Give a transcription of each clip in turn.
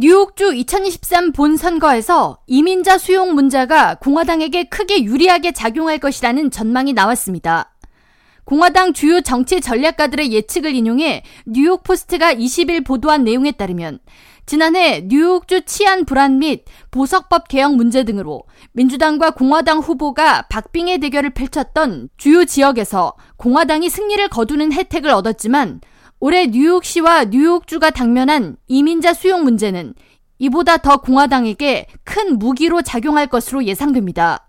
뉴욕주 2023 본선거에서 이민자 수용 문제가 공화당에게 크게 유리하게 작용할 것이라는 전망이 나왔습니다. 공화당 주요 정치 전략가들의 예측을 인용해 뉴욕 포스트가 20일 보도한 내용에 따르면 지난해 뉴욕주 치안 불안 및 보석법 개혁 문제 등으로 민주당과 공화당 후보가 박빙의 대결을 펼쳤던 주요 지역에서 공화당이 승리를 거두는 혜택을 얻었지만 올해 뉴욕시와 뉴욕주가 당면한 이민자 수용 문제는 이보다 더 공화당에게 큰 무기로 작용할 것으로 예상됩니다.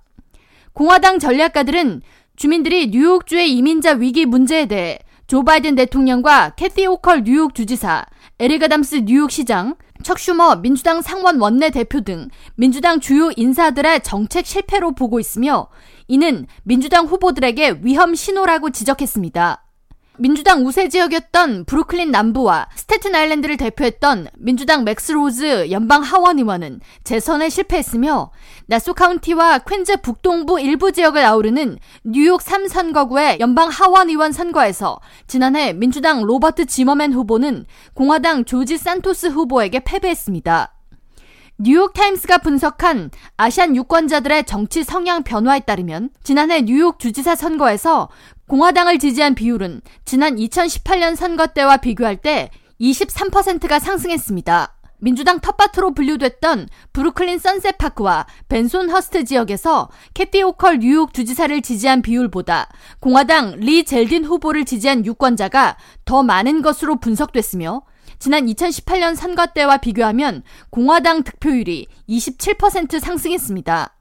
공화당 전략가들은 주민들이 뉴욕주의 이민자 위기 문제에 대해 조 바이든 대통령과 캐티 호컬 뉴욕 주지사, 에릭 아담스 뉴욕시장, 척 슈머 민주당 상원 원내대표 등 민주당 주요 인사들의 정책 실패로 보고 있으며 이는 민주당 후보들에게 위험 신호라고 지적했습니다. 민주당 우세 지역이었던 브루클린 남부와 스테튼 아일랜드를 대표했던 민주당 맥스 로즈 연방 하원 의원은 재선에 실패했으며 나소 카운티와 퀸즈 북동부 일부 지역을 아우르는 뉴욕 3선거구의 연방 하원 의원 선거에서 지난해 민주당 로버트 지머맨 후보는 공화당 조지 산토스 후보에게 패배했습니다. 뉴욕타임스가 분석한 아시안 유권자들의 정치 성향 변화에 따르면 지난해 뉴욕 주지사 선거에서 공화당을 지지한 비율은 지난 2018년 선거 때와 비교할 때 23%가 상승했습니다. 민주당 텃밭으로 분류됐던 브루클린 선셋파크와 벤손 허스트 지역에서 캐티 호컬 뉴욕 주지사를 지지한 비율보다 공화당 리 젤딘 후보를 지지한 유권자가 더 많은 것으로 분석됐으며 지난 2018년 선거 때와 비교하면 공화당 득표율이 27% 상승했습니다.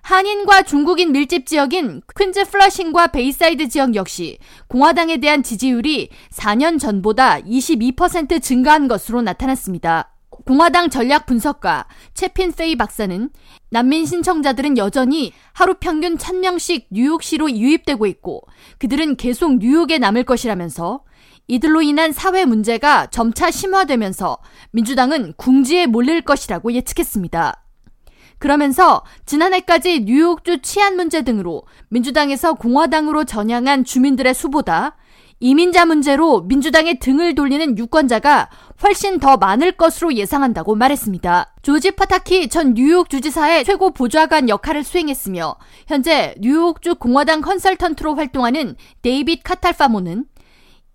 한인과 중국인 밀집 지역인 퀸즈 플러싱과 베이사이드 지역 역시 공화당에 대한 지지율이 4년 전보다 22% 증가한 것으로 나타났습니다. 공화당 전략 분석가 채핀 페이 박사는 난민 신청자들은 여전히 하루 평균 1000명씩 뉴욕시로 유입되고 있고 그들은 계속 뉴욕에 남을 것이라면서 이들로 인한 사회 문제가 점차 심화되면서 민주당은 궁지에 몰릴 것이라고 예측했습니다. 그러면서 지난해까지 뉴욕주 치안 문제 등으로 민주당에서 공화당으로 전향한 주민들의 수보다 이민자 문제로 민주당의 등을 돌리는 유권자가 훨씬 더 많을 것으로 예상한다고 말했습니다. 조지 파타키 전 뉴욕 주지사의 최고 보좌관 역할을 수행했으며 현재 뉴욕주 공화당 컨설턴트로 활동하는 데이빗 카탈파모는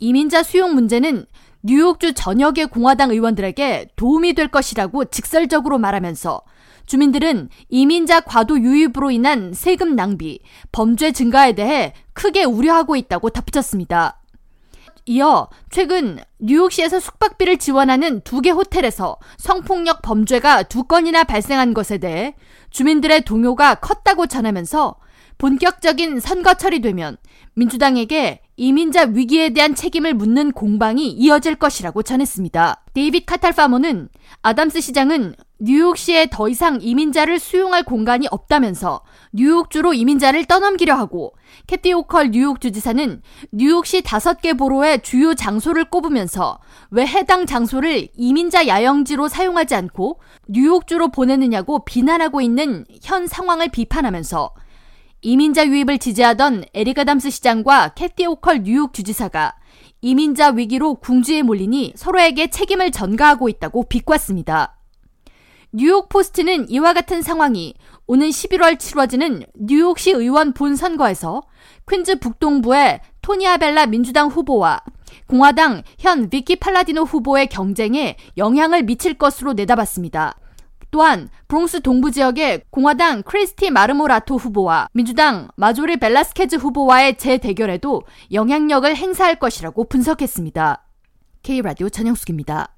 이민자 수용 문제는 뉴욕주 전역의 공화당 의원들에게 도움이 될 것이라고 직설적으로 말하면서 주민들은 이민자 과도 유입으로 인한 세금 낭비, 범죄 증가에 대해 크게 우려하고 있다고 덧붙였습니다. 이어 최근 뉴욕시에서 숙박비를 지원하는 두 개 호텔에서 성폭력 범죄가 두 건이나 발생한 것에 대해 주민들의 동요가 컸다고 전하면서 본격적인 선거철이 되면 민주당에게 이민자 위기에 대한 책임을 묻는 공방이 이어질 것이라고 전했습니다. 데이빗 카탈파모는 아담스 시장은 뉴욕시에 더 이상 이민자를 수용할 공간이 없다면서 뉴욕주로 이민자를 떠넘기려 하고 캐시 호컬 뉴욕 주지사는 뉴욕시 다섯 개 borough의 주요 장소를 꼽으면서 왜 해당 장소를 이민자 야영지로 사용하지 않고 뉴욕주로 보내느냐고 비난하고 있는 현 상황을 비판하면서 이민자 유입을 지지하던 에릭 아담스 시장과 캐시 호컬 뉴욕 주지사가 이민자 위기로 궁지에 몰리니 서로에게 책임을 전가하고 있다고 비꼬았습니다. 뉴욕 포스트는 이와 같은 상황이 오는 11월 치러지는 뉴욕시 의원 본선거에서 퀸즈 북동부의 토니 아벨라 민주당 후보와 공화당 현 비키 팔라디노 후보의 경쟁에 영향을 미칠 것으로 내다봤습니다. 또한 브롱스 동부 지역의 공화당 크리스티 마르모라토 후보와 민주당 마조리 벨라스케즈 후보와의 재대결에도 영향력을 행사할 것이라고 분석했습니다. K라디오 전영숙입니다.